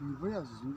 你不要紧